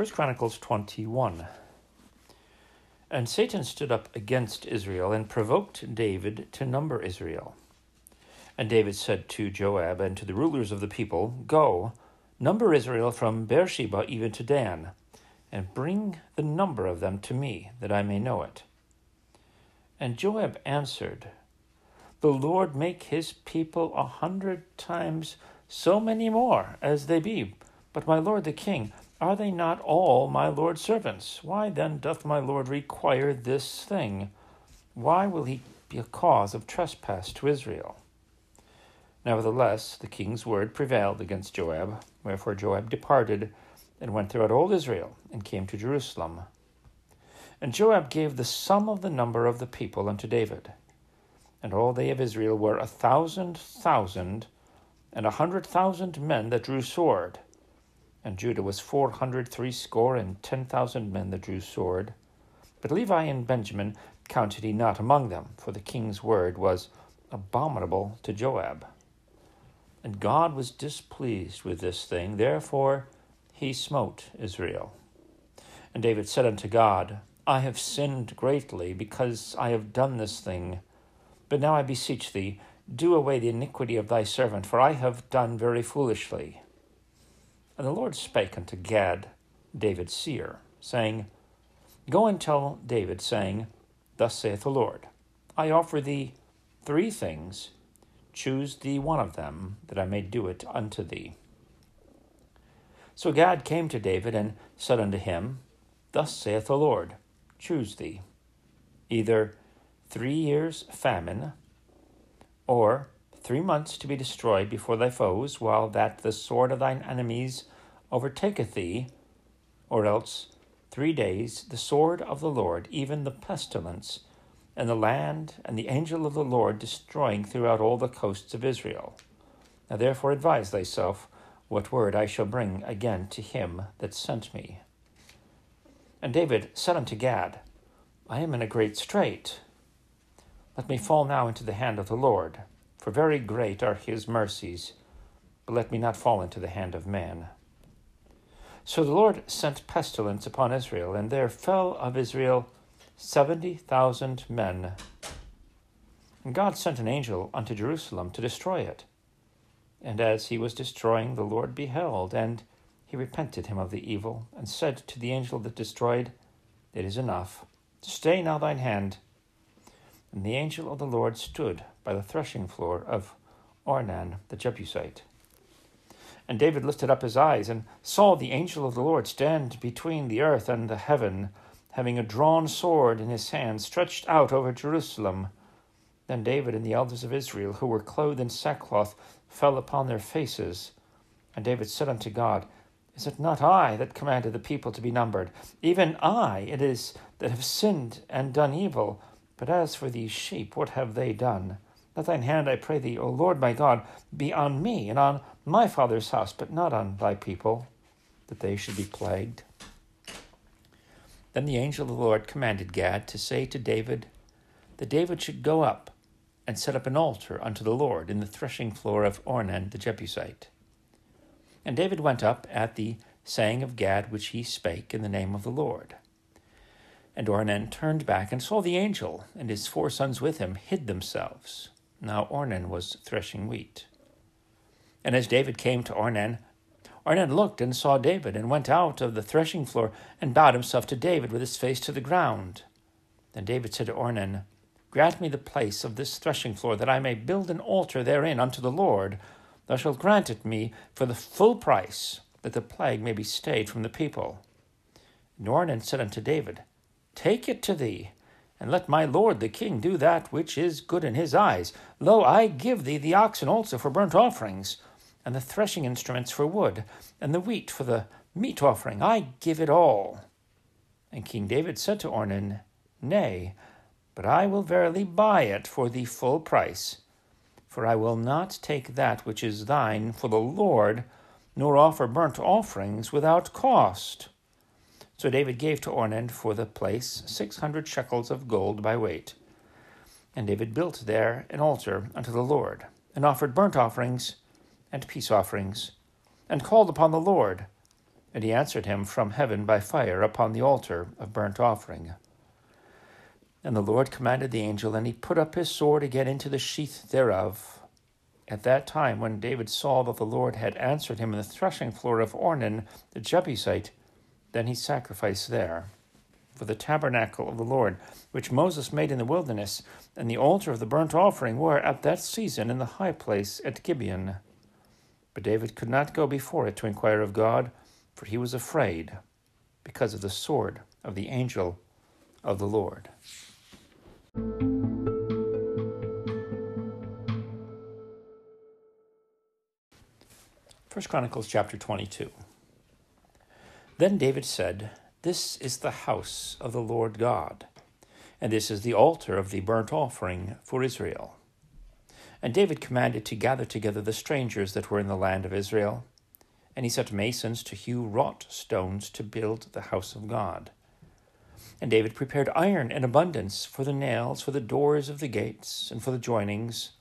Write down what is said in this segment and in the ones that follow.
1 Chronicles 21. And Satan stood up against Israel and provoked David to number Israel. And David said to Joab and to the rulers of the people, Go, number Israel from Beersheba even to Dan, and bring the number of them to me, that I may know it. And Joab answered, The Lord make his people a hundred times so many more as they be. But my lord the king, are they not all my Lord's servants? Why then doth my Lord require this thing? Why will he be a cause of trespass to Israel? Nevertheless, the king's word prevailed against Joab, wherefore Joab departed and went throughout all Israel and came to Jerusalem. And Joab gave the sum of the number of the people unto David. And all they of Israel were a thousand thousand, and a hundred thousand men that drew sword and Judah was four hundred threescore and ten thousand men that drew sword. But Levi and Benjamin counted he not among them, for the king's word was abominable to Joab. And God was displeased with this thing, therefore he smote Israel. And David said unto God, I have sinned greatly, because I have done this thing. But now I beseech thee, do away the iniquity of thy servant, for I have done very foolishly. And the Lord spake unto Gad, David's seer, saying, Go and tell David, saying, Thus saith the Lord, I offer thee three things, choose thee one of them, that I may do it unto thee. So Gad came to David and said unto him, Thus saith the Lord, choose thee, either three years' famine, or three months to be destroyed before thy foes, while that the sword of thine enemies overtaketh thee, or else three days the sword of the Lord, even the pestilence, and the land, and the angel of the Lord destroying throughout all the coasts of Israel. Now therefore advise thyself what word I shall bring again to him that sent me. And David said unto Gad, I am in a great strait. Let me fall now into the hand of the Lord, for very great are his mercies, but let me not fall into the hand of man. So the Lord sent pestilence upon Israel, and there fell of Israel seventy thousand men. And God sent an angel unto Jerusalem to destroy it. And as he was destroying, the Lord beheld, and he repented him of the evil, and said to the angel that destroyed, It is enough. Stay now thine hand. And the angel of the Lord stood by the threshing floor of Ornan the Jebusite. And David lifted up his eyes and saw the angel of the Lord stand between the earth and the heaven, having a drawn sword in his hand, stretched out over Jerusalem. Then David and the elders of Israel, who were clothed in sackcloth, fell upon their faces. And David said unto God, Is it not I that commanded the people to be numbered? Even I it is that have sinned and done evil. But as for these sheep, what have they done? Let thine hand, I pray thee, O Lord my God, be on me and on my father's house, but not on thy people, that they should be plagued. Then the angel of the Lord commanded Gad to say to David that David should go up and set up an altar unto the Lord in the threshing floor of Ornan the Jebusite. And David went up at the saying of Gad which he spake in the name of the Lord. And Ornan turned back and saw the angel, and his four sons with him hid themselves. Now Ornan was threshing wheat. And as David came to Ornan, Ornan looked and saw David, and went out of the threshing floor, and bowed himself to David with his face to the ground. Then David said to Ornan, Grant me the place of this threshing floor, that I may build an altar therein unto the Lord. Thou shalt grant it me for the full price, that the plague may be stayed from the people. And Ornan said unto David, Take it to thee, and let my lord the king do that which is good in his eyes. Lo, I give thee the oxen also for burnt offerings and the threshing instruments for wood, and the wheat for the meat offering. I give it all. And King David said to Ornan, Nay, but I will verily buy it for the full price. For I will not take that which is thine for the Lord, nor offer burnt offerings without cost. So David gave to Ornan for the place six hundred shekels of gold by weight. And David built there an altar unto the Lord, and offered burnt offerings and peace offerings, and called upon the Lord. And he answered him from heaven by fire upon the altar of burnt offering. And the Lord commanded the angel, and he put up his sword again into the sheath thereof. At that time, when David saw that the Lord had answered him in the threshing floor of Ornan the Jebusite, then he sacrificed there. For the tabernacle of the Lord, which Moses made in the wilderness, and the altar of the burnt offering were at that season in the high place at Gibeon. But David could not go before it to inquire of God, for he was afraid, because of the sword of the angel of the Lord. First Chronicles chapter 22. Then David said, This is the house of the Lord God, and this is the altar of the burnt offering for Israel. And David commanded to gather together the strangers that were in the land of Israel, and he set masons to hew wrought stones to build the house of God. And David prepared iron in abundance for the nails, for the doors of the gates, and for the joinings,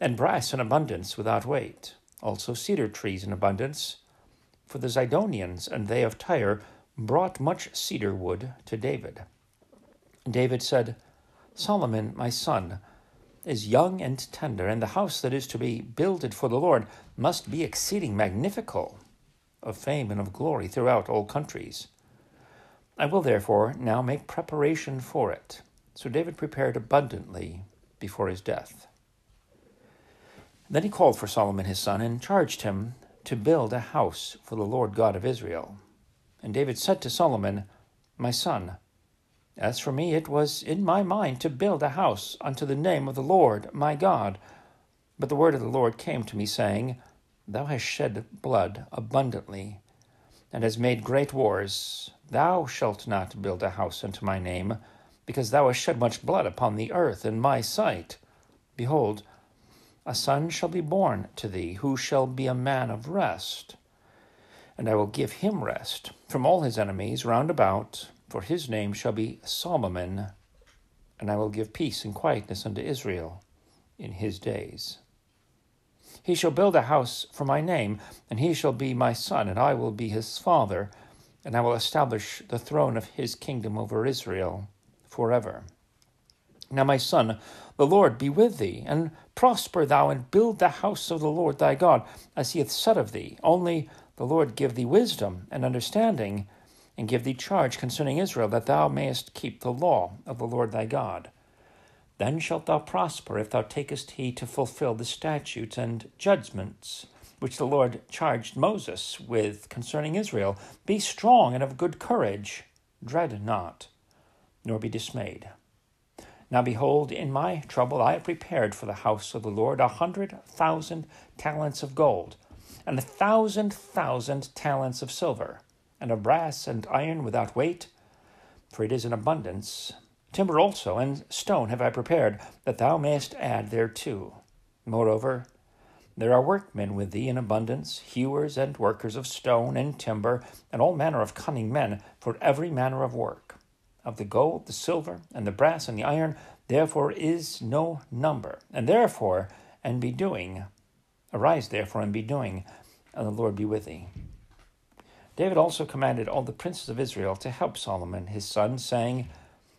and brass in abundance without weight, also cedar trees in abundance. For the Zidonians and they of Tyre brought much cedar wood to David. David said, Solomon, my son, is young and tender, and the house that is to be builded for the Lord must be exceeding magnifical, of fame and of glory throughout all countries. I will therefore now make preparation for it. So David prepared abundantly before his death. Then he called for Solomon his son and charged him to build a house for the Lord God of Israel. And David said to Solomon, My son, as for me, it was in my mind to build a house unto the name of the Lord my God. But the word of the Lord came to me, saying, Thou hast shed blood abundantly, and hast made great wars. Thou shalt not build a house unto my name, because thou hast shed much blood upon the earth in my sight. Behold, a son shall be born to thee, who shall be a man of rest. And I will give him rest from all his enemies round about for his name shall be Solomon, and I will give peace and quietness unto Israel in his days. He shall build a house for my name, and he shall be my son, and I will be his father, and I will establish the throne of his kingdom over Israel forever. Now, my son, the Lord be with thee, and prosper thou, and build the house of the Lord thy God, as he hath said of thee. Only the Lord give thee wisdom and understanding and give thee charge concerning Israel, that thou mayest keep the law of the Lord thy God. Then shalt thou prosper if thou takest heed to fulfill the statutes and judgments which the Lord charged Moses with concerning Israel. Be strong and of good courage, dread not, nor be dismayed. Now behold, in my trouble I have prepared for the house of the Lord a hundred thousand talents of gold, and a thousand thousand talents of silver and of brass and iron without weight, for it is in abundance. Timber also and stone have I prepared, that thou mayest add thereto. Moreover, there are workmen with thee in abundance, hewers and workers of stone and timber, and all manner of cunning men for every manner of work. Of the gold, the silver, and the brass, and the iron, therefore is no number. And therefore, and be doing. Arise therefore, and be doing, and the Lord be with thee. David also commanded all the princes of Israel to help Solomon his son, saying,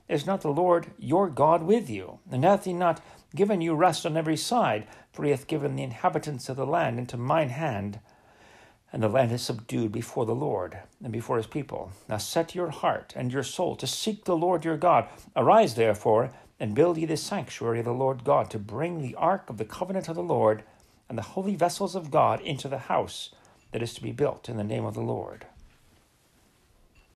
Is not the Lord your God with you? And hath he not given you rest on every side? For he hath given the inhabitants of the land into mine hand, and the land is subdued before the Lord and before his people. Now set your heart and your soul to seek the Lord your God. Arise, therefore, and build ye the sanctuary of the Lord God, to bring the ark of the covenant of the Lord and the holy vessels of God into the house that is to be built in the name of the Lord.